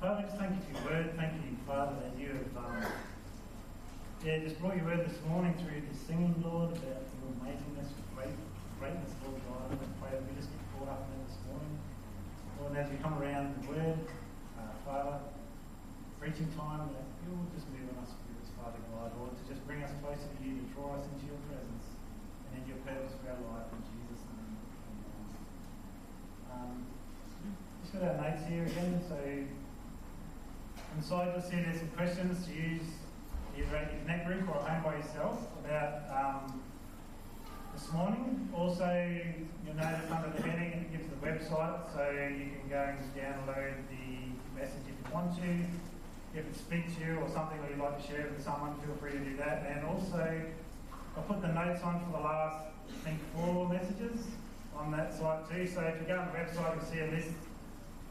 Father, just thank you for your word. Thank you, Father, that you have um, yeah, just brought your word this morning through this singing, Lord, about your amazingness, your great, greatness, Lord God. And I pray that we just get caught up in it this morning. Lord, as we come around the word, uh, Father, preaching time, that you'll just move on us with this, Father God, Lord, to just bring us closer to you, to draw us into your presence and into your purpose for our life in Jesus' name. Um, just got our notes here again, so on the side you'll see there's some questions to use either at your connect group or at home by yourself about um, this morning. Also, you'll notice under the heading it gives the website, so you can go and download the message if you want to. If it speaks to you or something that you'd like to share with someone, feel free to do that. And also, I put the notes on for the last, I think, four messages on that site too. So if you go on the website, you'll see a list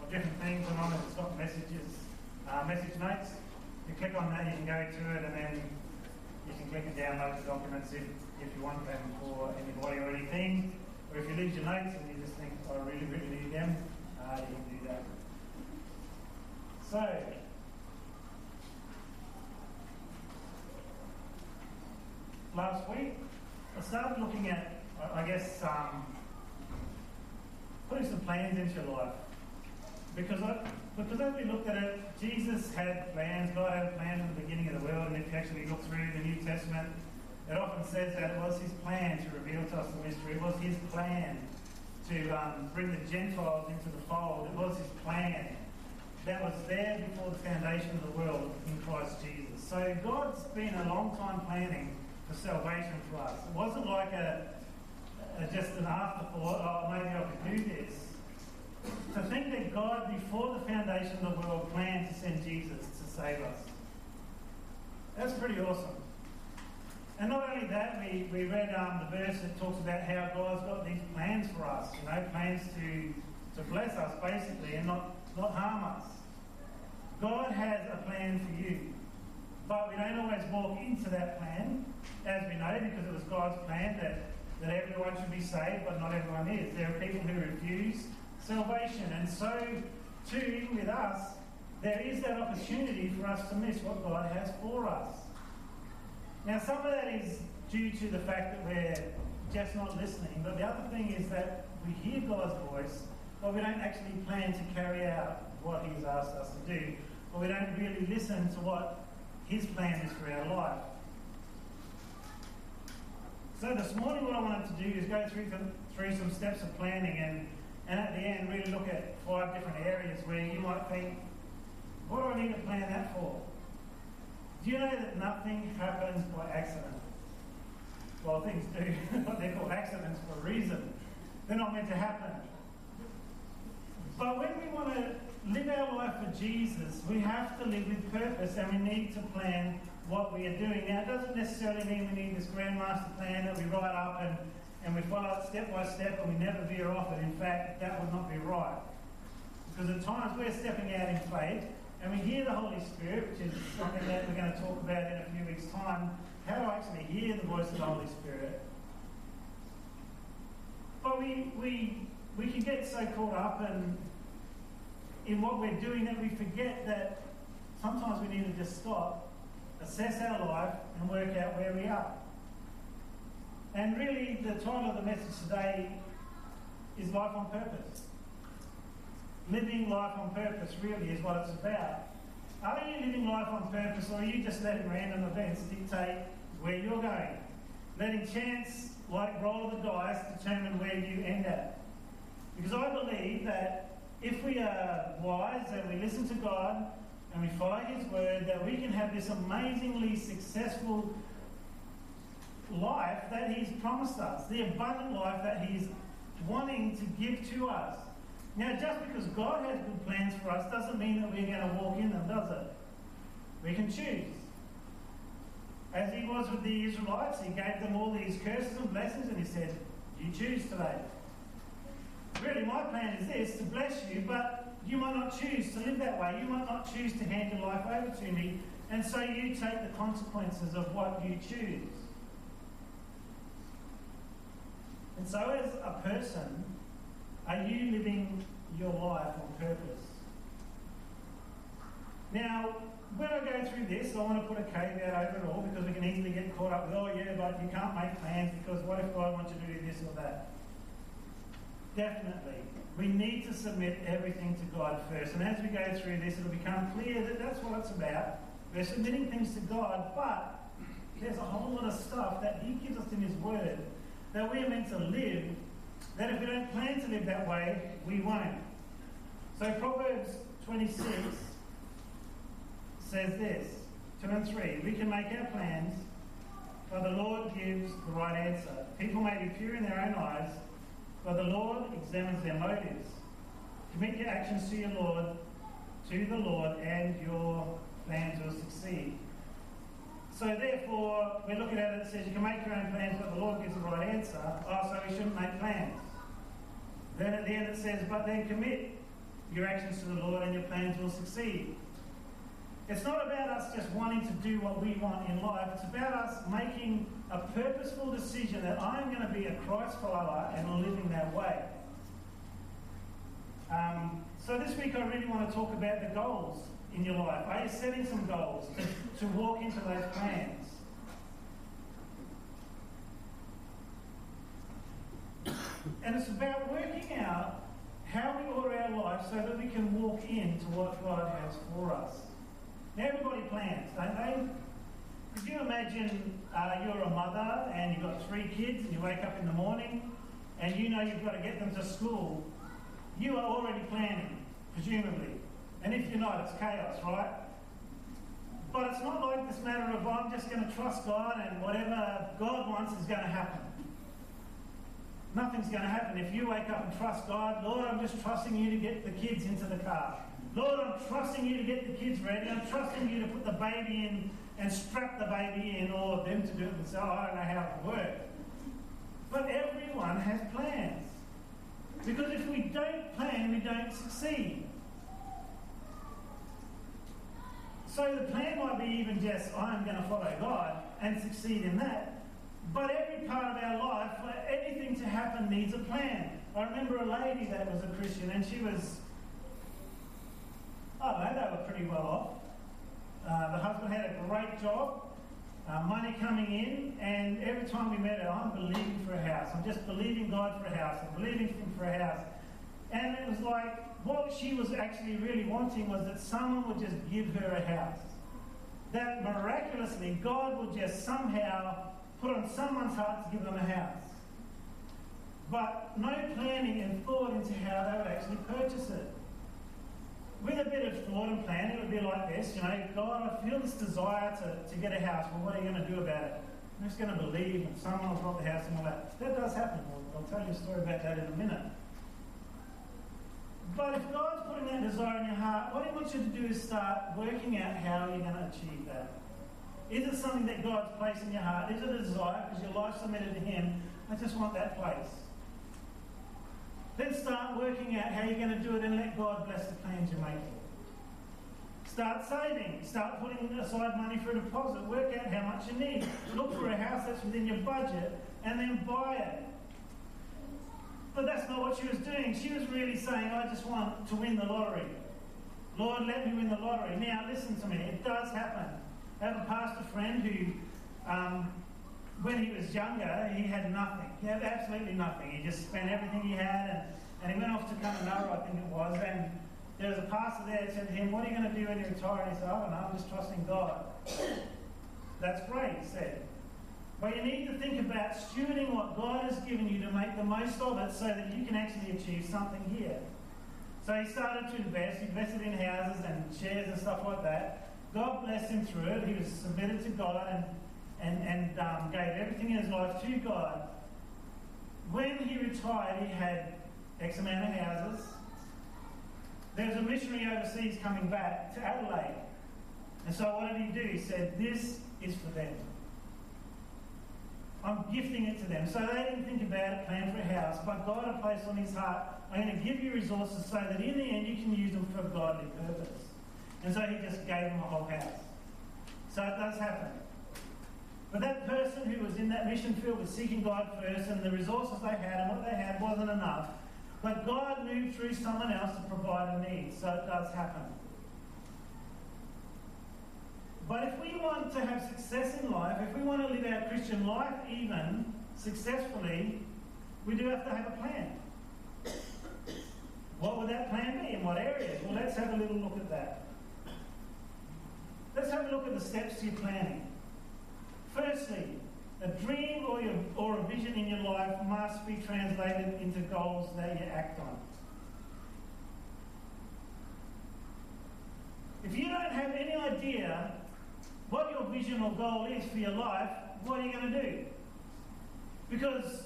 of different things, and on it, it's got messages, uh, message notes. You click on that, you can go to it, and then you can click and download the documents if, if you want them for anybody or anything. Or if you lose your notes and you just think, oh, I really, really need them, uh, you can do that. So, last week, I started looking at, I guess, um, putting some plans into your life. Because, I, because as we looked at it, Jesus had plans, God had plans in the beginning of the world, and if you actually look through the New Testament, it often says that it was his plan to reveal to us the mystery. It was his plan to um, bring the Gentiles into the fold. It was his plan that was there before the foundation of the world in Christ Jesus. So God's been a long time planning for salvation for us. It wasn't like a, a just an afterthought, oh, maybe I could do this. To think that God, before the foundation of the world, planned to send Jesus to save us. That's pretty awesome. And not only that, we, we read um, the verse that talks about how God's got these plans for us, you know, plans to, to bless us basically and not, not harm us. God has a plan for you. But we don't always walk into that plan, as we know, because it was God's plan that, that everyone should be saved, but not everyone is. There are people who refuse salvation. And so, too, with us, there is that opportunity for us to miss what God has for us. Now, some of that is due to the fact that we're just not listening, but the other thing is that we hear God's voice, but we don't actually plan to carry out what He's asked us to do, or we don't really listen to what His plan is for our life. So this morning, what I wanted to do is go through, through some steps of planning and, and at the end, really look at five different areas where you might think, what do I need to plan that for? Do you know that nothing happens by accident? Well, things do, they're called accidents for a reason. They're not meant to happen. But when we want to live our life for Jesus, we have to live with purpose and we need to plan what we are doing. Now, it doesn't necessarily mean we need this grand master plan that we write up and, and we follow it step by step and we never veer off it. In fact, that would not be right. Because at times we're stepping out in faith and we hear the Holy Spirit, which is something that we're going to talk about in a few weeks' time, how do I actually hear the voice of the Holy Spirit. But we, we, we can get so caught up in, in what we're doing that we forget that sometimes we need to just stop, assess our life, and work out where we are. And really, the title of the message today is Life on Purpose. Living life on purpose really is what it's about. Are you living life on purpose or are you just letting random events dictate where you're going? Letting chance, like roll of the dice, determine where you end up? Because I believe that if we are wise and we listen to God and we follow His word, that we can have this amazingly successful life that He's promised us, the abundant life that He's wanting to give to us. Now, just because God has good plans for us doesn't mean that we're going to walk in them, does it? We can choose. As he was with the Israelites, he gave them all these curses and blessings, and he said, You choose today. Really, my plan is this to bless you, but you might not choose to live that way. You might not choose to hand your life over to me, and so you take the consequences of what you choose. And so, as a person, are you living your life on purpose? Now, when I go through this, I want to put a caveat over it all because we can easily get caught up with, oh yeah, but you can't make plans because what if God wants you to do this or that? Definitely. We need to submit everything to God first. And as we go through this, it'll become clear that that's what it's about. We're submitting things to God, but there's a whole lot of stuff that He gives us in His Word that we're meant to live, that if we don't plan to live that way, we won't. So Proverbs 26 says this 2 and 3 We can make our plans, but the Lord gives the right answer. People may be pure in their own eyes, but the Lord examines their motives. Commit your actions to your Lord, to the Lord, and your plans will succeed. So therefore, we're looking at it, it says you can make your own plans, but the Lord gives the right answer. Oh, so we shouldn't make plans. Then at the end it says, but then commit your actions to the Lord and your plans will succeed. It's not about us just wanting to do what we want in life. It's about us making a purposeful decision that I'm going to be a Christ follower and living that way. Um, so this week I really want to talk about the goals in your life. Are you setting some goals to, walk into those plans? And it's about working out how we order our life so that we can walk into what God has for us. Everybody plans, don't they? Could you imagine uh, you're a mother and you've got three kids and you wake up in the morning and you know you've got to get them to school? You are already planning, presumably. And if you're not, it's chaos, right? But it's not like this matter of I'm just going to trust God and whatever God wants is going to happen. Nothing's going to happen. If you wake up and trust God, Lord, I'm just trusting you to get the kids into the car. Lord, I'm trusting you to get the kids ready. I'm trusting you to put the baby in and strap the baby in, or them to do it themselves. I don't know how it works. But everyone has plans. Because if we don't plan, we don't succeed. So the plan might be even just, I'm going to follow God and succeed in that. But every part of our life, for anything to happen, needs a plan. I remember a lady that was a Christian and she was I don't know, they were pretty well off. Uh, the husband had a great job, uh, money coming in, and every time we met her, I'm believing for a house. I'm just believing God for a house. I'm believing Him for a house. And it was like, what she was actually really wanting was that someone would just give her a house. That miraculously, God would just somehow put on someone's heart to give them a house. But no planning and thought into how they would actually purchase it with a bit of thought and planning, it would be like this, you know, God, I feel this desire to, to get a house. Well, what are you going to do about it? I'm just going to believe and someone will drop the house and all that. That does happen. I'll, I'll tell you a story about that in a minute. But if God's putting that desire in your heart, what He wants you to do is start working out how you're going to achieve that. Is it something that God's placed in your heart? Is it a desire because your life's submitted to Him? I just want that place. Then start working out how you're going to do it and let God bless the plans you're making. Start saving. Start putting aside money for a deposit. Work out how much you need. Look for a house that's within your budget and then buy it. But that's not what she was doing. She was really saying, I just want to win the lottery. Lord, let me win the lottery. Now, listen to me. It does happen. I have a pastor friend who um, when he was younger, he had nothing. He had absolutely nothing. He just spent everything he had, and, and he went off to Kununurra, I think it was, and there was a pastor there that said to him, what are you going to do when you retire? And he said, I don't know, I'm just trusting God. That's great, he said. But you need to think about stewarding what God has given you to make the most of it so that you can actually achieve something here. So he started to invest, he invested in houses and shares and stuff like that. God blessed him through it. He was submitted to God and and, and um, gave everything in his life to God. When he retired, he had X amount of houses. There was a missionary overseas coming back to Adelaide. And so what did he do? He said, This is for them. I'm gifting it to them. So they didn't think about it, plan for a house, but God had placed on his heart, I'm going to give you resources so that in the end you can use them for a godly purpose. And so he just gave them a whole house. So it does happen. But that person who was in that mission field was seeking God first, and the resources they had and what they had wasn't enough. But God moved through someone else to provide a need, so it does happen. Want to have success in life, if we want to live our Christian life even successfully, we do have to have a plan. What would that plan be? In what areas? Well, let's have a little look at that. Let's have a look at the steps to your planning. Firstly, a dream or, your, or a vision in your life must be translated into goals that you act on. If you don't have any idea what your vision or goal is for your life, what are you going to do? Because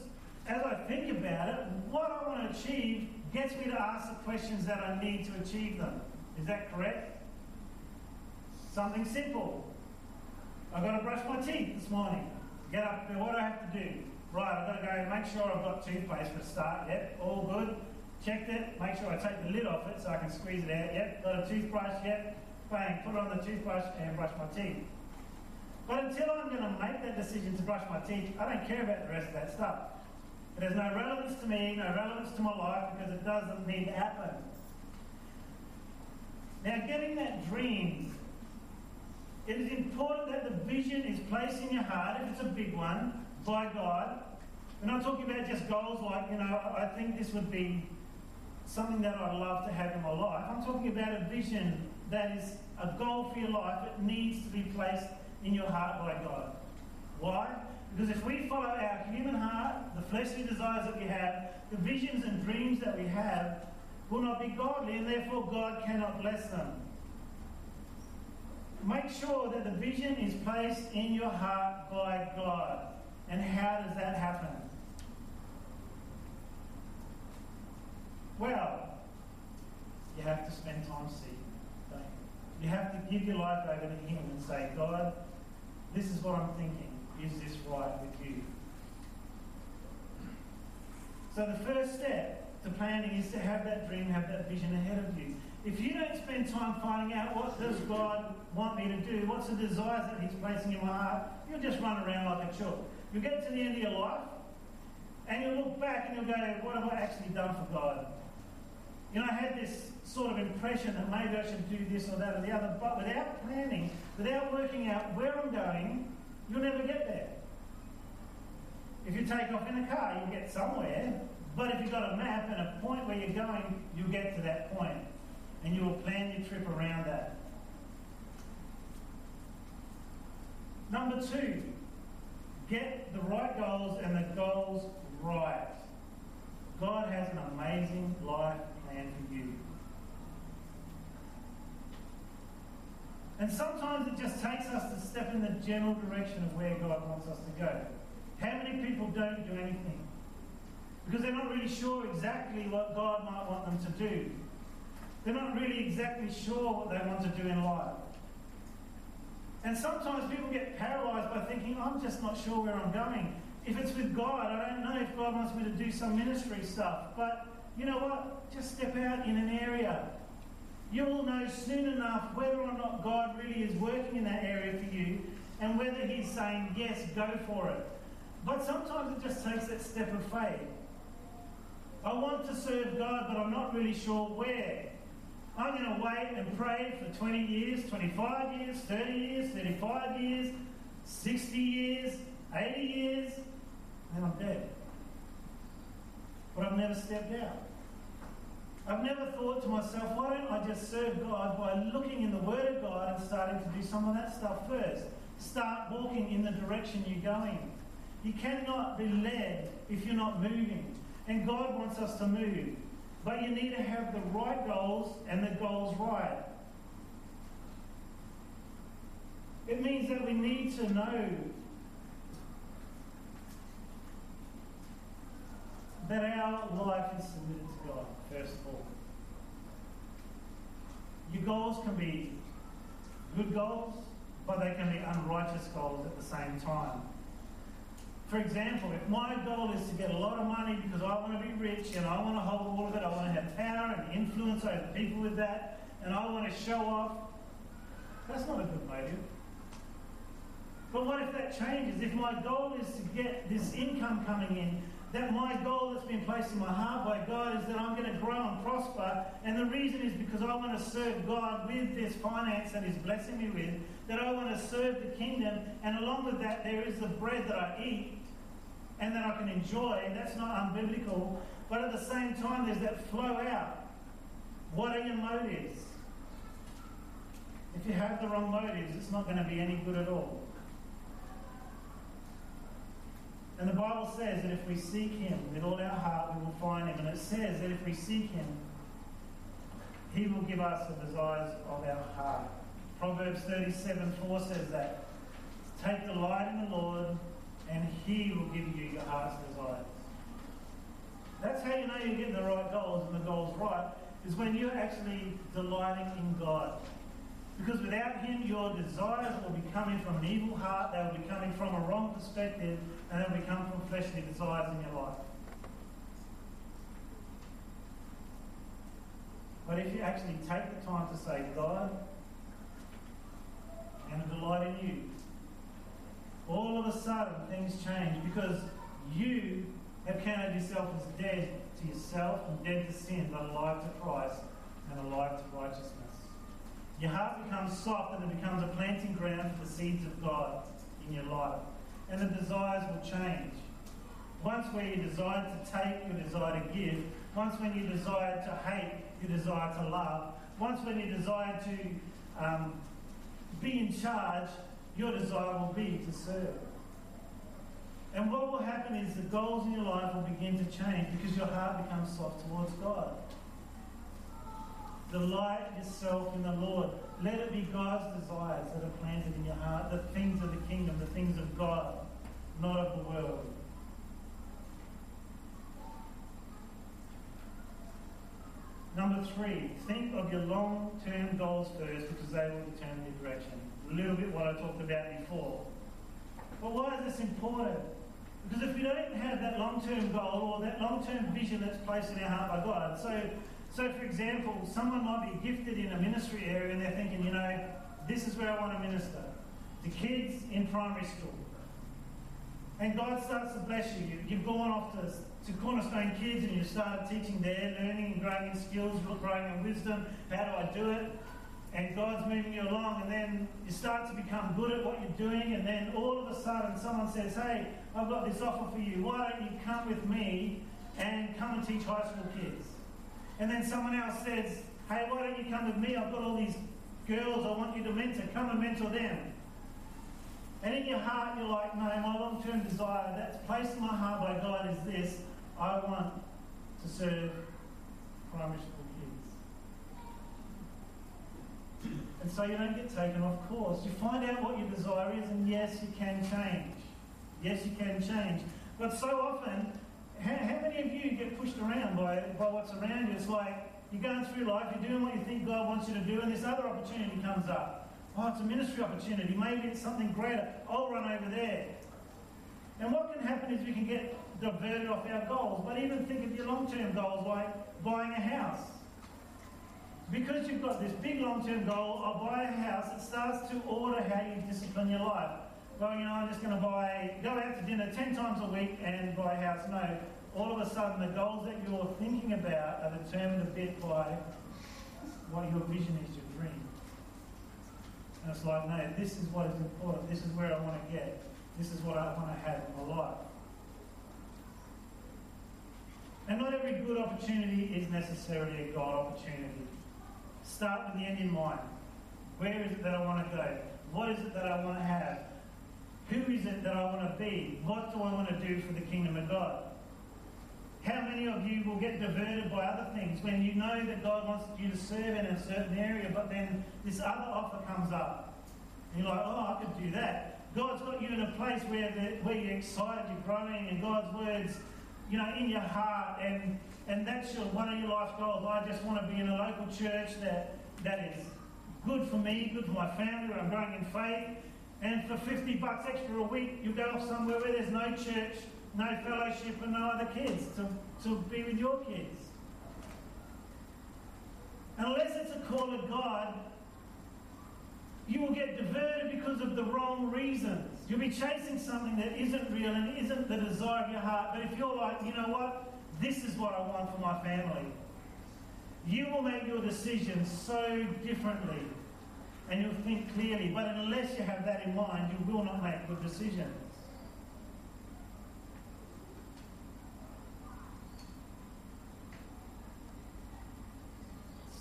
as I think about it, what I want to achieve gets me to ask the questions that I need to achieve them. Is that correct? Something simple. I've got to brush my teeth this morning. Get up, what do I have to do? Right, I've got to go and make sure I've got toothpaste for a start. Yep, all good. Checked it. Make sure I take the lid off it so I can squeeze it out. Yep, got a toothbrush. Yep, put it on the toothbrush and brush my teeth. But until I'm going to make that decision to brush my teeth, I don't care about the rest of that stuff. It has no relevance to me, no relevance to my life because it doesn't need to happen. Now, getting that dream, it is important that the vision is placed in your heart, if it's a big one, by God. We're not talking about just goals like, you know, I think this would be something that I'd love to have in my life. I'm talking about a vision that is a goal for your life. It needs to be placed in your heart by God. Why? Because if we follow our human heart, the fleshly desires that we have, the visions and dreams that we have, will not be godly, and therefore God cannot bless them. Make sure that the vision is placed in your heart by God. And how does that happen? Well, you have to spend time seeking. You have to give your life over to Him and say, God, this is what I'm thinking. Is this right with you? So the first step to planning is to have that dream, have that vision ahead of you. If you don't spend time finding out what does God want me to do, what's the desires that He's placing in my heart, you'll just run around like a chook. You'll get to the end of your life and you'll look back and you'll go, what have I actually done for God? You know, I had this sort of impression that maybe I should do this or that or the other, but without planning, without working out where I'm going, you'll never get there. If you take off in a car, you'll get somewhere, but if you've got a map and a point where you're going, you'll get to that point, and you will plan your trip around that. Number two, get the right goals and the goals right. God has an amazing life plan for you. And sometimes it just takes us to step in the general direction of where God wants us to go. How many people don't do anything? Because they're not really sure exactly what God might want them to do. They're not really exactly sure what they want to do in life. And sometimes people get paralyzed by thinking, I'm just not sure where I'm going. If it's with God, I don't know if God wants me to do some ministry stuff. But you know what? Just step out in an area. You'll know soon enough whether or not God really is working in that area for you and whether He's saying, yes, go for it. But sometimes it just takes that step of faith. I want to serve God, but I'm not really sure where. I'm going to wait and pray for 20 years, 25 years, 30 years, 35 years, 60 years, 80 years, and I'm dead. But I've never stepped out. I've never thought to myself, why don't I just serve God by looking in the Word of God and starting to do some of that stuff first? Start walking in the direction you're going. You cannot be led if you're not moving. And God wants us to move. But you need to have the right goals and the goals right. It means that we need to know that our life is submitted to God, first of all. Your goals can be good goals, but they can be unrighteous goals at the same time. For example, if my goal is to get a lot of money because I want to be rich and I want to hold all of it, I want to have power and influence over people with that, and I want to show off, that's not a good motive. But what if that changes? If my goal is to get this income coming in that my goal that's been placed in my heart by God is that I'm going to grow and prosper. And the reason is because I want to serve God with this finance that He's blessing me with, that I want to serve the kingdom. And along with that, there is the bread that I eat and that I can enjoy. That's not unbiblical. But at the same time, there's that flow out. What are your motives? If you have the wrong motives, it's not going to be any good at all. And the Bible says that if we seek Him with all our heart, we will find Him. And it says that if we seek Him, He will give us the desires of our heart. Proverbs 37 4 says that. Take delight in the Lord, and He will give you your heart's desires. That's how you know you're getting the right goals and the goals right, is when you're actually delighting in God. Because without Him, your desires will be coming from an evil heart, they will be coming from a wrong perspective, and they will be coming from fleshly desires in your life. But if you actually take the time to say, God, I'm going to delight in you, all of a sudden things change because you have counted yourself as dead to yourself and dead to sin, but alive to Christ and alive to righteousness. Your heart becomes soft and it becomes a planting ground for the seeds of God in your life. And the desires will change. Once where you desire to take, you desire to give. Once when you desire to hate, you desire to love. Once when you desire to um, be in charge, your desire will be to serve. And what will happen is the goals in your life will begin to change because your heart becomes soft towards God. Delight yourself in the Lord. Let it be God's desires that are planted in your heart, the things of the kingdom, the things of God, not of the world. Number three, think of your long term goals first because they will determine your direction. A little bit what I talked about before. But why is this important? Because if we don't have that long term goal or that long term vision that's placed in our heart by God, so so, for example, someone might be gifted in a ministry area and they're thinking, you know, this is where I want to minister to kids in primary school. And God starts to bless you. You've gone off to, to Cornerstone Kids and you started teaching there, learning and growing in skills, growing in wisdom. How do I do it? And God's moving you along, and then you start to become good at what you're doing, and then all of a sudden someone says, Hey, I've got this offer for you. Why don't you come with me and come and teach high school kids? And then someone else says, hey, why don't you come with me? I've got all these girls I want you to mentor. Come and mentor them. And in your heart, you're like, no, my long term desire that's placed in my heart by God is this I want to serve primary school kids. And so you don't get taken off course. You find out what your desire is, and yes, you can change. Yes, you can change. But so often, how, how many of you get pushed around by, by what's around you? It's like you're going through life, you're doing what you think God wants you to do, and this other opportunity comes up. Oh, it's a ministry opportunity. Maybe it's something greater. I'll run over there. And what can happen is we can get diverted off our goals. But even think of your long term goals like buying a house. Because you've got this big long term goal of buy a house, it starts to order how you discipline your life. Well, you know, I'm just going to buy, go out to dinner 10 times a week and buy a house. No, all of a sudden the goals that you're thinking about are determined a bit by what your vision is, your dream. And it's like, no, this is what is important. This is where I want to get. This is what I want to have in my life. And not every good opportunity is necessarily a God opportunity. Start with the end in mind. Where is it that I want to go? What is it that I want to have? Who is it that I want to be? What do I want to do for the kingdom of God? How many of you will get diverted by other things when you know that God wants you to serve in a certain area, but then this other offer comes up? And you're like, oh, I could do that. God's got you in a place where, the, where you're excited, you're growing, and God's words, you know, in your heart, and, and that's your, one of your life goals. I just want to be in a local church that, that is good for me, good for my family, where I'm growing in faith, and for 50 bucks extra a week, you go off somewhere where there's no church, no fellowship, and no other kids to, to be with your kids. Unless it's a call of God, you will get diverted because of the wrong reasons. You'll be chasing something that isn't real and isn't the desire of your heart. But if you're like, you know what? This is what I want for my family. You will make your decisions so differently and you'll think clearly. But unless you have that in mind, you will not make good decisions.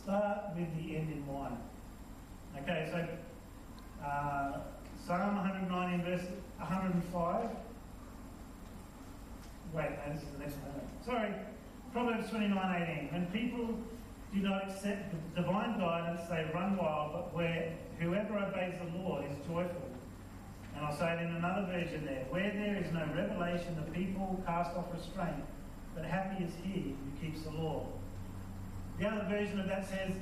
Start with the end in mind. Okay, so uh, Psalm 119, verse 105. Wait, no, this is the next one. Sorry. Proverbs 29, 18. When people do not accept divine guidance, they run wild, but where whoever obeys the Lord is joyful. And I'll say it in another version there. Where there is no revelation, the people cast off restraint, but happy is he who keeps the law. The other version of that says,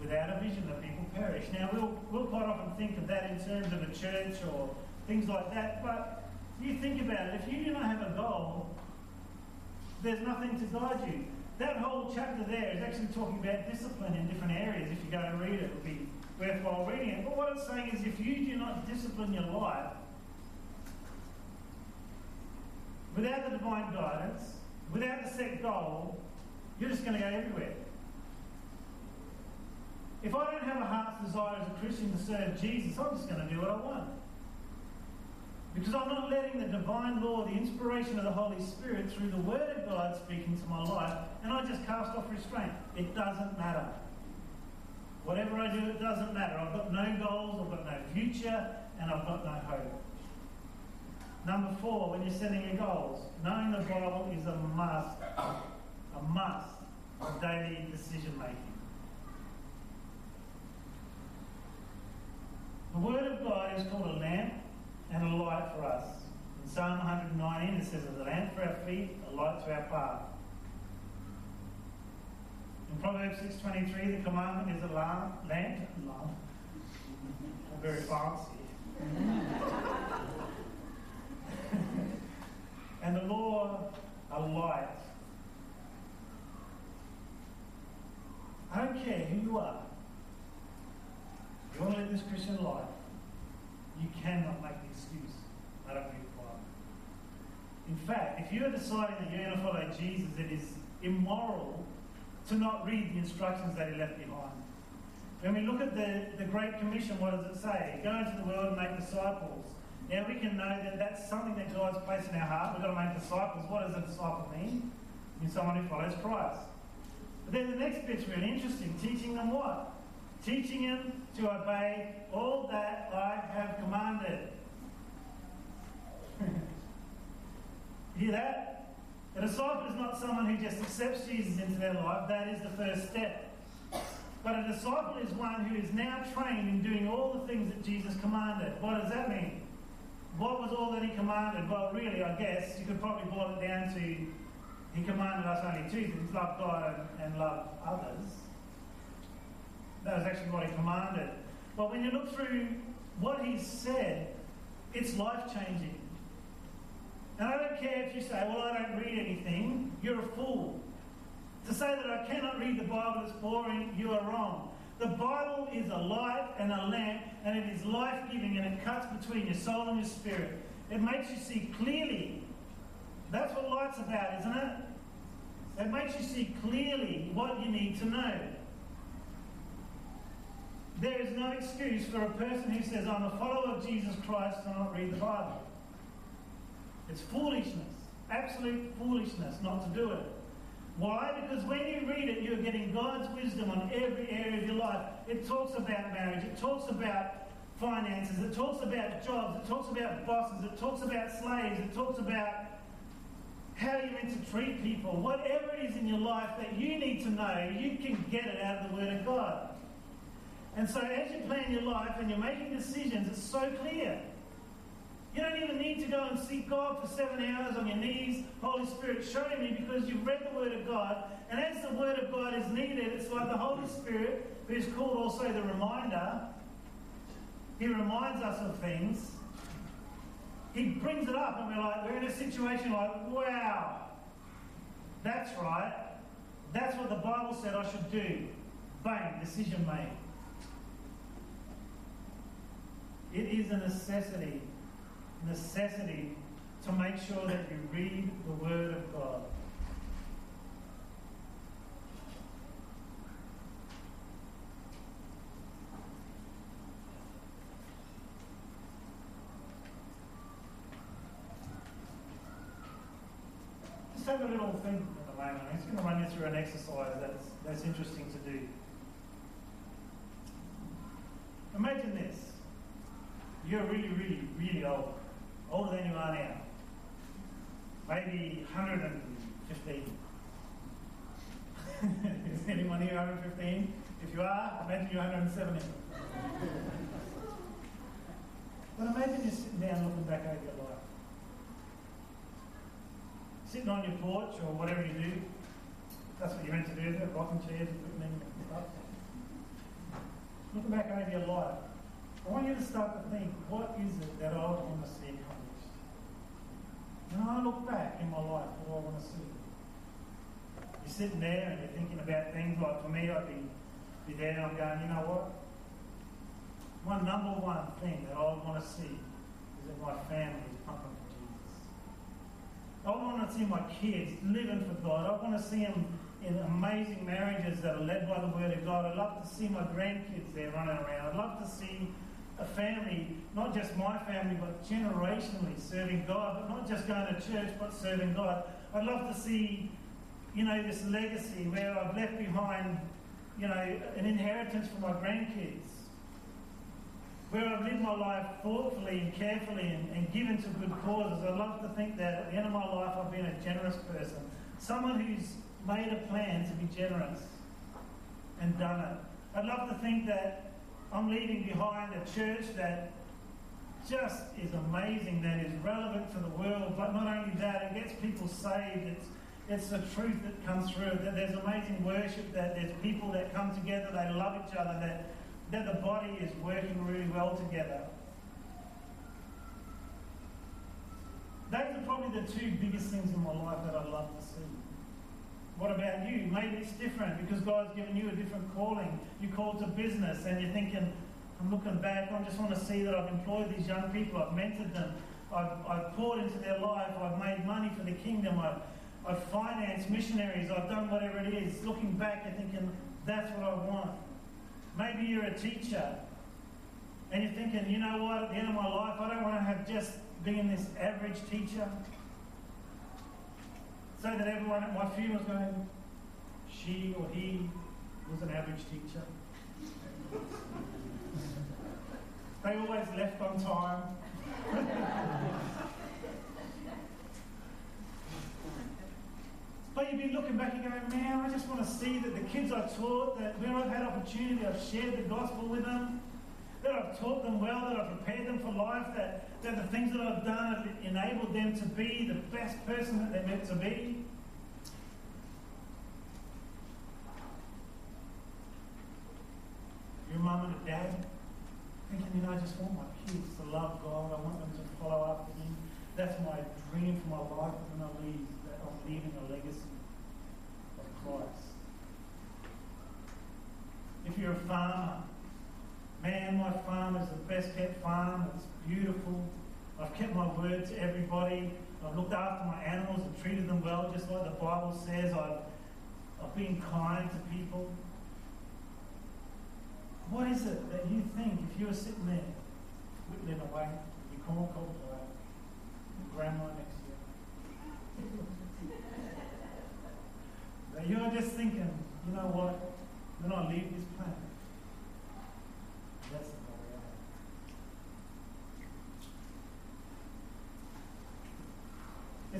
without a vision, the people perish. Now, we'll, we'll quite often think of that in terms of a church or things like that, but you think about it. If you do not have a goal, there's nothing to guide you. That whole chapter there is actually talking about discipline in different areas. If you go and read it, it would be worthwhile reading it. But what it's saying is if you do not discipline your life without the divine guidance, without the set goal, you're just going to go everywhere. If I don't have a heart's desire as a Christian to serve Jesus, I'm just going to do what I want. Because I'm not letting the divine law, the inspiration of the Holy Spirit through the Word of God speak into my life, and I just cast off restraint. It doesn't matter. Whatever I do, it doesn't matter. I've got no goals, I've got no future, and I've got no hope. Number four, when you're setting your goals, knowing the Bible is a must, a must of daily decision making. The Word of God is called a lamp and a light for us. In Psalm 119, it says, "A lamp for our feet, a light to our path." In Proverbs 6.23, the commandment is a lamp, lamp, lamp, very fancy. and the law, a light. I don't care who you are. You want to live this Christian life, you cannot make the excuse, I don't read the Bible. In fact, if you are deciding that you're going to follow Jesus, it is immoral to not read the instructions that he left behind. When we look at the, the Great Commission, what does it say? Go into the world and make disciples. Now we can know that that's something that God's placed in our heart. We've got to make disciples. What does a disciple mean? It means someone who follows Christ. But then the next bit's really interesting. Teaching them what? Teaching them to obey all that I have commanded. Hear that? A disciple is not someone who just accepts Jesus into their life, that is the first step. But a disciple is one who is now trained in doing all the things that Jesus commanded. What does that mean? What was all that he commanded? Well, really, I guess you could probably boil it down to he commanded us only two things love God and love others. That was actually what he commanded. But when you look through what he said, it's life changing. And I don't care if you say, well, I don't read anything, you're a fool. To say that I cannot read the Bible is boring, you are wrong. The Bible is a light and a lamp, and it is life giving, and it cuts between your soul and your spirit. It makes you see clearly. That's what light's about, isn't it? It makes you see clearly what you need to know. There is no excuse for a person who says, I'm a follower of Jesus Christ, to not read the Bible. It's foolishness, absolute foolishness not to do it. Why? Because when you read it, you're getting God's wisdom on every area of your life. It talks about marriage, it talks about finances, it talks about jobs, it talks about bosses, it talks about slaves, it talks about how you're meant to treat people. Whatever it is in your life that you need to know, you can get it out of the Word of God. And so as you plan your life and you're making decisions, it's so clear. You don't even need to go and seek God for seven hours on your knees. Holy Spirit, show me because you've read the Word of God. And as the Word of God is needed, it's like the Holy Spirit, who is called also the reminder. He reminds us of things. He brings it up, and we're like, we're in a situation like, wow, that's right. That's what the Bible said I should do. Bang, decision made. It is a necessity, necessity to make sure that you read the Word of God. Just have a little think at the moment. I'm just going to run you through an exercise that's, that's interesting to do. Imagine this. You're really, really, really old. Older than you are now. Maybe 115. Is anyone here 115? If you are, imagine you're 170. but imagine you're sitting down looking back over your life. Sitting on your porch or whatever you do. That's what you're meant to do, it? Rocking chairs and putting in stuff. Looking back over your life. I want you to start to think, what is it that I want to see accomplished? And I look back in my life, what do I want to see? You're sitting there and you're thinking about things like, for me, I'd be, be there and I'm going, you know what? My number one thing that I want to see is that my family is pumping for Jesus. I want to see my kids living for God. I want to see them in amazing marriages that are led by the Word of God. I'd love to see my grandkids there running around. I'd love to see a family, not just my family, but generationally serving God, but not just going to church, but serving God. I'd love to see, you know, this legacy where I've left behind, you know, an inheritance for my grandkids. Where I've lived my life thoughtfully and carefully and, and given to good causes. I'd love to think that at the end of my life I've been a generous person. Someone who's made a plan to be generous and done it. I'd love to think that I'm leaving behind a church that just is amazing, that is relevant to the world, but not only that, it gets people saved. It's, it's the truth that comes through, that there's amazing worship, that there's people that come together, they love each other, that, that the body is working really well together. Those are probably the two biggest things in my life that I'd love to see. What about you? Maybe it's different because God's given you a different calling. You're called to business and you're thinking, I'm looking back, I just want to see that I've employed these young people, I've mentored them, I've, I've poured into their life, I've made money for the kingdom, I've, I've financed missionaries, I've done whatever it is. Looking back and thinking, that's what I want. Maybe you're a teacher and you're thinking, you know what, at the end of my life, I don't want to have just been this average teacher so that everyone at my funeral was going, she or he was an average teacher. they always left on time. but you'd be looking back and going, man, I just want to see that the kids I taught, that where I've had opportunity, I've shared the gospel with them, that I've taught them well, that I've prepared them for life, that, that the things that I've done have enabled them to be the best person that they're meant to be. Your mum and dad thinking, you know, I just want my kids to love God, I want them to follow after Him. That's my dream for my life when I leave, that I'm leaving a legacy of Christ. If you're a farmer, Man, my farm is the best kept farm. It's beautiful. I've kept my word to everybody. I've looked after my animals and treated them well, just like the Bible says. I've, I've been kind to people. What is it that you think if you were sitting there, whittling away, your corn cob away, your grandma next to you, that you're just thinking, you know what, when I leave this planet, that's the reality.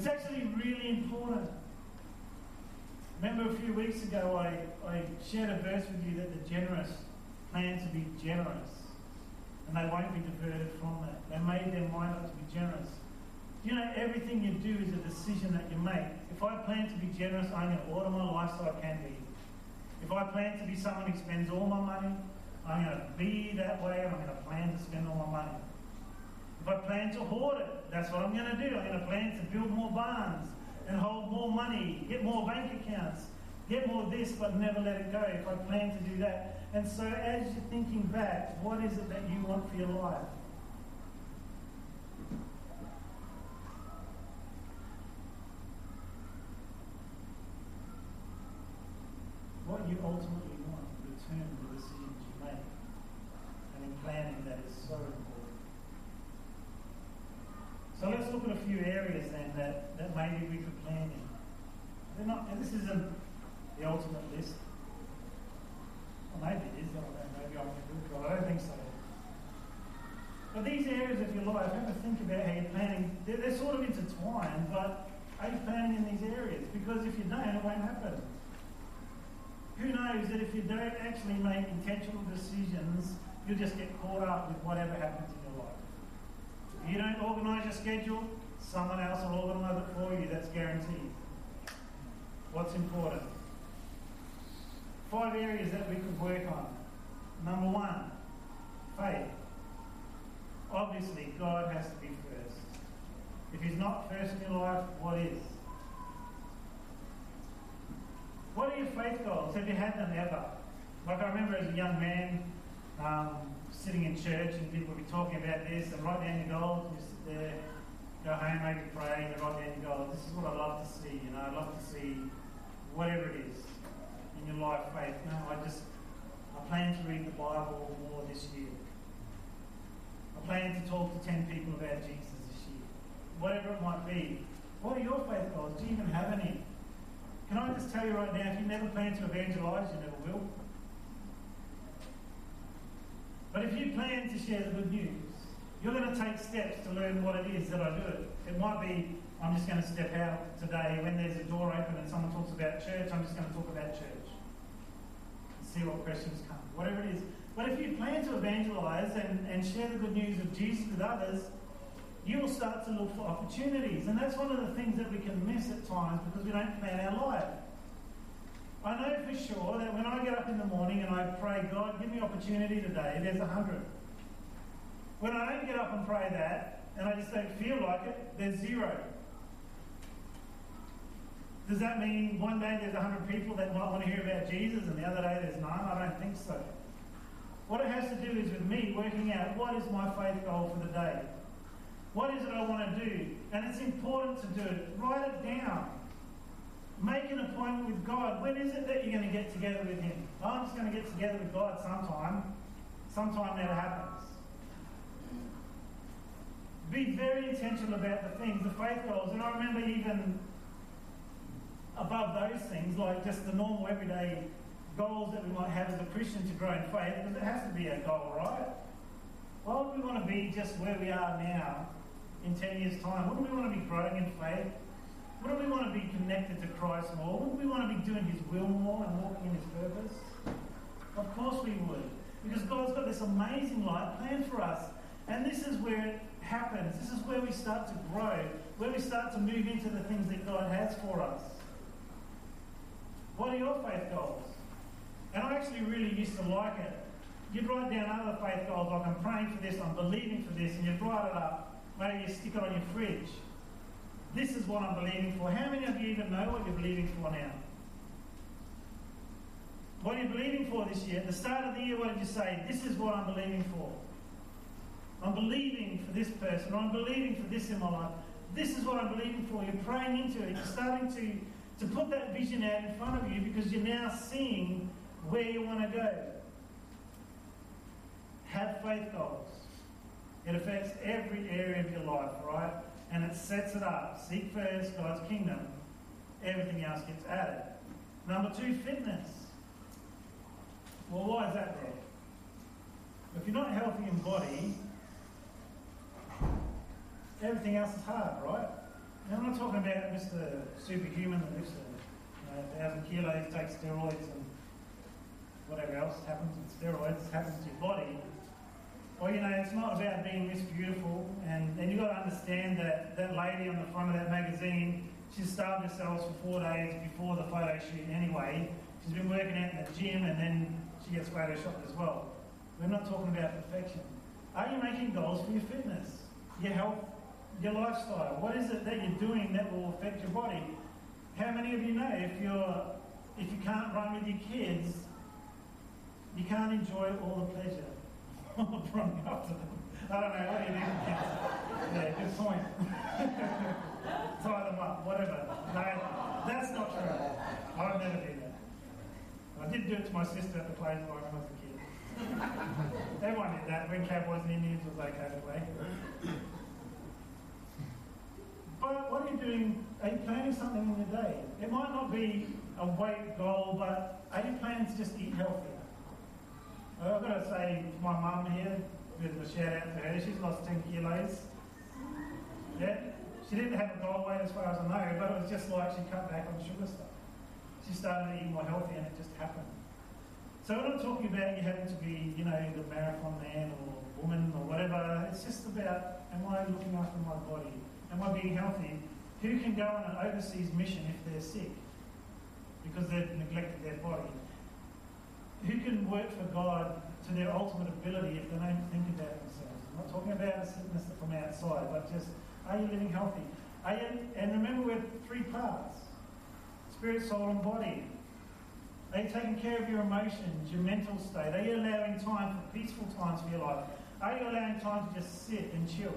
It's actually really important. Remember a few weeks ago I, I shared a verse with you that the generous plan to be generous and they won't be diverted from that. They made their mind up to be generous. You know, everything you do is a decision that you make. If I plan to be generous, I'm going to order my life so I can be. If I plan to be someone who spends all my money, I'm going to be that way and I'm going to plan to spend all my money. I plan to hoard it, that's what I'm going to do. I'm going to plan to build more barns and hold more money, get more bank accounts, get more this, but never let it go. If I plan to do that. And so as you're thinking back, what is it that you want for your life? few areas then that, that maybe we could plan in. They're not, and this isn't the ultimate list. Or maybe it is, I don't know, maybe I'm a good guy, I don't think so. But these areas of your life, have a think about how you're planning. They're, they're sort of intertwined, but are you planning in these areas? Because if you don't, it won't happen. Who knows that if actually make intentional decisions, you'll just get caught up with whatever happens in your life. If you don't organise your schedule, someone else will organise it for you, that's guaranteed. What's important? Five areas that we could work on. Number one, faith. Obviously, God has to be first. If He's not first in your life, what is? What are your faith goals? Have you had them ever? Like I remember as a young man um, sitting in church and people would be talking about this and write down your goals. You sit there, go home, maybe pray, and write down your goals. This is what I love to see. You know, I love to see whatever it is in your life, faith. You know, I just I plan to read the Bible more this year. I plan to talk to ten people about Jesus this year. Whatever it might be. What are your faith goals? Do you even have any? Can I just tell you right now, if you never plan to evangelize, you never will. But if you plan to share the good news, you're going to take steps to learn what it is that I do. It might be, I'm just going to step out today when there's a door open and someone talks about church, I'm just going to talk about church. And see what questions come. Whatever it is. But if you plan to evangelize and, and share the good news of Jesus with others, you will start to look for opportunities. And that's one of the things that we can miss at times because we don't plan our life. I know for sure that when I get up in the morning and I pray, God, give me opportunity today, there's a hundred. When I don't get up and pray that, and I just don't feel like it, there's zero. Does that mean one day there's a hundred people that might want to hear about Jesus and the other day there's none? I don't think so. What it has to do is with me working out what is my faith goal for the day. What is it I want to do? And it's important to do it. Write it down. Make an appointment with God. When is it that you're going to get together with Him? I'm just going to get together with God sometime. Sometime never happens. Be very intentional about the things, the faith goals. And I remember even above those things, like just the normal everyday goals that we might have as a Christian to grow in faith, because it has to be a goal, right? Why would we want to be just where we are now in 10 years' time? Wouldn't we want to be growing in faith? Wouldn't we want to be connected to Christ more? Wouldn't we want to be doing His will more and walking in His purpose? Of course we would. Because God's got this amazing life planned for us. And this is where it happens. This is where we start to grow, where we start to move into the things that God has for us. What are your faith goals? And I actually really used to like it. You'd write down other faith goals like I'm praying for this, I'm believing for this, and you'd write it up Maybe you stick it on your fridge. This is what I'm believing for. How many of you even know what you're believing for now? What are you believing for this year? At the start of the year, what did you say? This is what I'm believing for. I'm believing for this person, I'm believing for this in my life. This is what I'm believing for. You're praying into it. You're starting to, to put that vision out in front of you because you're now seeing where you want to go. Have faith goals. It affects every area of your life, right? And it sets it up. Seek first God's kingdom, everything else gets added. Number two, fitness. Well, why is that there? If you're not healthy in body, everything else is hard, right? I'm not talking about Mr. Superhuman that lifts a thousand kilos, takes steroids, and whatever else happens with steroids happens to your body. Well, you know, it's not about being Miss Beautiful, and, and you've got to understand that that lady on the front of that magazine, she starved herself for four days before the photo shoot anyway. She's been working out in the gym, and then she gets photoshopped as well. We're not talking about perfection. Are you making goals for your fitness, your health, your lifestyle? What is it that you're doing that will affect your body? How many of you know if you're if you can't run with your kids, you can't enjoy all the pleasure? Running after them. I don't know, what do you think? Yeah, good point. Tie them up, whatever. No, that's not true. I would never do that. I did do it to my sister at the play when I was a kid. Everyone did that when Cowboys and Indians was okay to play. But what are you doing? Are you planning something in your day? It might not be a weight goal, but are you planning to just eat healthier? I've got to say my mum here, of a shout out to her, she's lost 10 kilos. Yeah? She didn't have a goal weight as far as I know, but it was just like she cut back on sugar stuff. She started eating more healthy and it just happened. So we're not talking about you having to be, you know, the marathon man or woman or whatever. It's just about, am I looking after my body? Am I being healthy? Who can go on an overseas mission if they're sick because they've neglected their body? Who can work for God to their ultimate ability if they don't think about themselves? I'm not talking about a sickness from outside, but just are you living healthy? Are you, and remember, we're three parts spirit, soul, and body. Are you taking care of your emotions, your mental state? Are you allowing time for peaceful times for your life? Are you allowing time to just sit and chill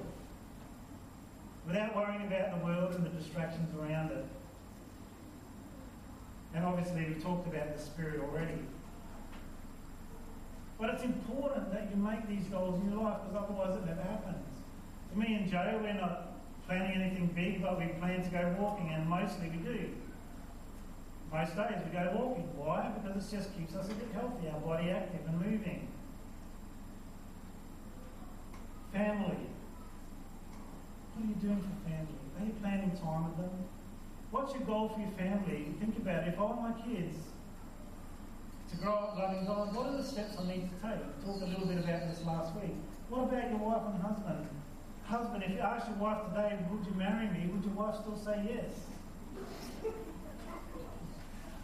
without worrying about the world and the distractions around it? And obviously, we've talked about the spirit already. But it's important that you make these goals in your life because otherwise it never happens. For me and Joe, we're not planning anything big, but we plan to go walking, and mostly we do. Most days we go walking. Why? Because it just keeps us a bit healthy, our body active and moving. Family. What are you doing for family? Are you planning time with them? What's your goal for your family? Think about it. If want my kids to grow up loving God, what are the steps I need to take? We talked a little bit about this last week. What about your wife and husband? Husband, if you ask your wife today, would you marry me? Would your wife still say yes?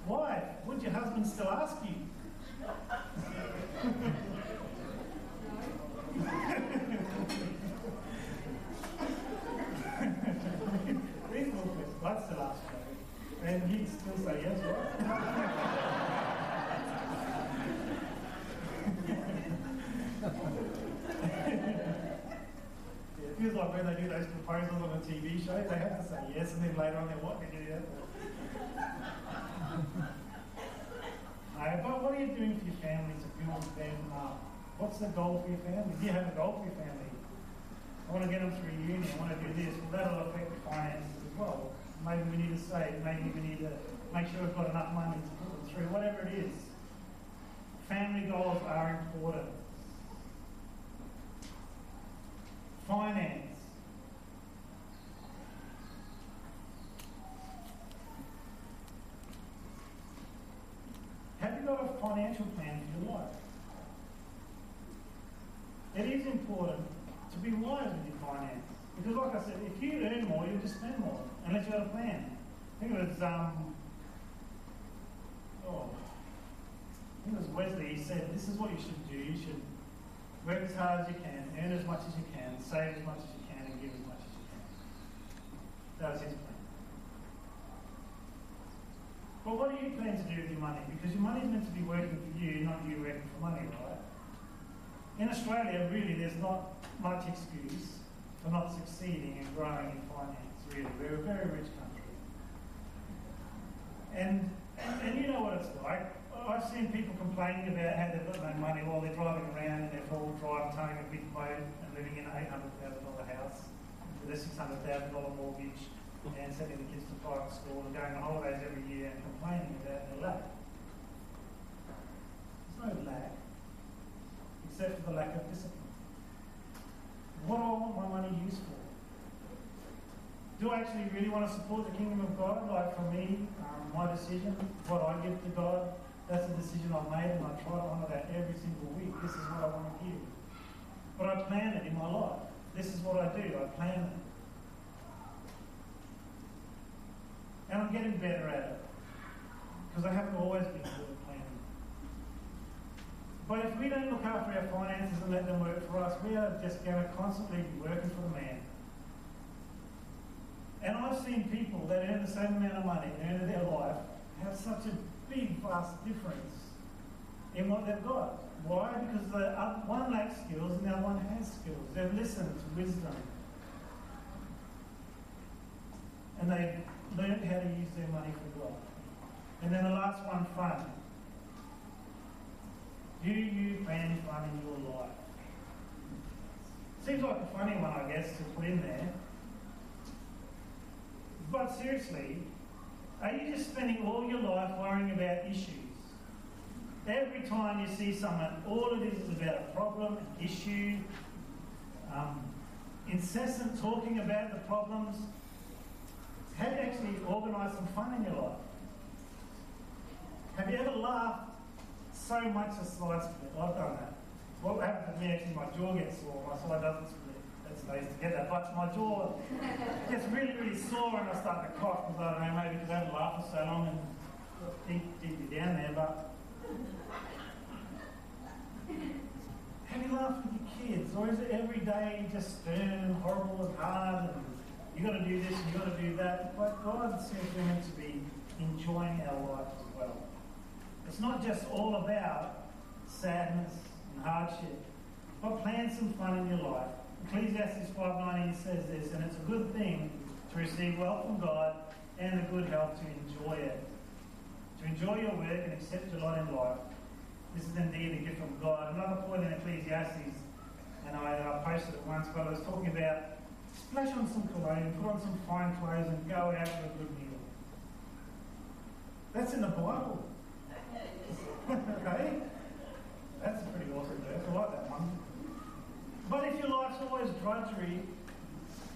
Why? Would your husband still ask you? Reasonable question. I'd still ask you. And he'd still say yes, right? it feels like when they do those proposals on a TV show, they have to say yes, and then later on they're what? They do that. Uh, but what are you doing for your family to build them up? What's the goal for your family? Do you have a goal for your family? I want to get them through uni, I want to do this. Well, that'll affect the finances as well. Maybe we need to save, maybe we need to make sure we've got enough money to put them through, whatever it is. Family goals are important. Finance. Have you got a financial plan for your life? It is important to be wise with your finance. Because like I said, if you earn more, you'll just spend more, unless you have a plan. I think it was, um, oh, I think it was Wesley, he said, this is what you should do. You should work as hard as you can, earn as much as you can, save as much as you can, and give as much as you can. That was his plan. Well, what do you plan to do with your money? Because your money is meant to be working for you, not you working for money, right? In Australia, really, there's not much excuse for not succeeding and growing in finance, really. We're a very rich country. And, and, and you know what it's like. I've seen people complaining about how they've got no money while they're driving around in their four-wheel drive, towing a big boat and living in an $800,000 house with a $600,000 mortgage and sending the kids to private school and going on holidays every year and complaining about their lack. There's no lack, except for the lack of discipline. What do I want my money used for? Do I actually really want to support the kingdom of God? Like for me, um, my decision, what I give to God, that's a decision I've made and I try to honour that every single week. This is what I want to give. But I plan it in my life. This is what I do. I plan it. And I'm getting better at it. Because I haven't always been good at planning. But if we don't look after our finances and let them work for us, we are just going to constantly be working for the man. And I've seen people that earn the same amount of money the end their life have such a big, vast difference in what they've got. Why? Because the one lacks skills and the other one has skills. They've listened to wisdom. And they've learned how to use their money for God. And then the last one, fun. Do you plan fun in your life? Seems like a funny one, I guess, to put in there. but seriously, are you just spending all your life worrying about issues? Every time you see someone, all it is is about a problem, an issue, um, incessant talking about the problems. Have you actually organised some fun in your life? Have you ever laughed so much the side split? I've done that. What happens to me actually, my jaw gets sore, my side doesn't That's nice to get that, but my jaw It gets really, really sore and I start to cough because I don't know, maybe because I haven't laughed for so long and deep, deep down there, but have you laughed with your kids? Or is it every day just stern and horrible and hard and you've got to do this and you've got to do that? But God says we're meant to be enjoying our life as well. It's not just all about sadness and hardship, but plan some fun in your life. Ecclesiastes 5.19 says this, and it's a good thing to receive wealth from God and a good health to enjoy it. To enjoy your work and accept your lot in life. This is indeed a gift from God. Another point in Ecclesiastes, and I uh, posted it once, but I was talking about splash on some cologne, put on some fine clothes, and go out for a good meal. That's in the Bible. okay? That's a pretty awesome verse. I like that one. But if your life's always drudgery,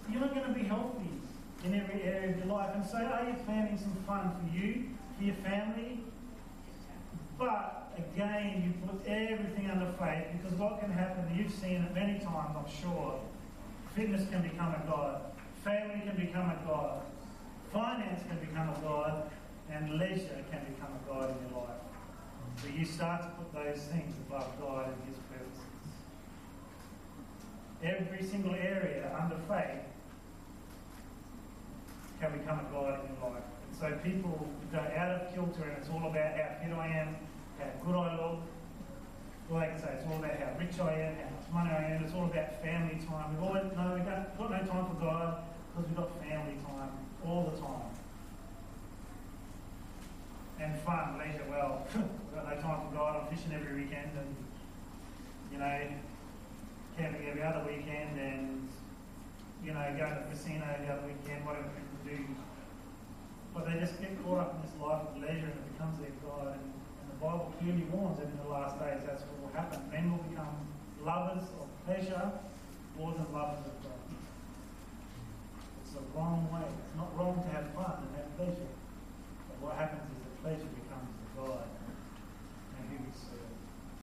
you're not going to be healthy in every area of your life. And so, are you planning some fun for you, for your family? But again, you put everything under faith because what can happen, you've seen it many times, I'm sure. Fitness can become a God, family can become a God, finance can become a God, and leisure can become a God in your life. So you start to put those things above God and His purposes. Every single area under faith can become a God in life. And so people go out of kilter and it's all about how fit I am, how good I look. Well, they can say it's all about how rich I am, how much money I am. It's all about family time. We've always, no, we've got, got no time for God because we've got family time all the time and fun, leisure. Well, I've got no time for God. I'm fishing every weekend and, you know, camping every other weekend and, you know, going to the casino the other weekend, whatever people do. But they just get caught up in this life of leisure and it becomes their God. And, and the Bible clearly warns that in the last days that's what will happen. Men will become lovers of pleasure more than lovers of God. It's the wrong way. It's not wrong to have fun and have pleasure. But what happens is the pleasure becomes the God.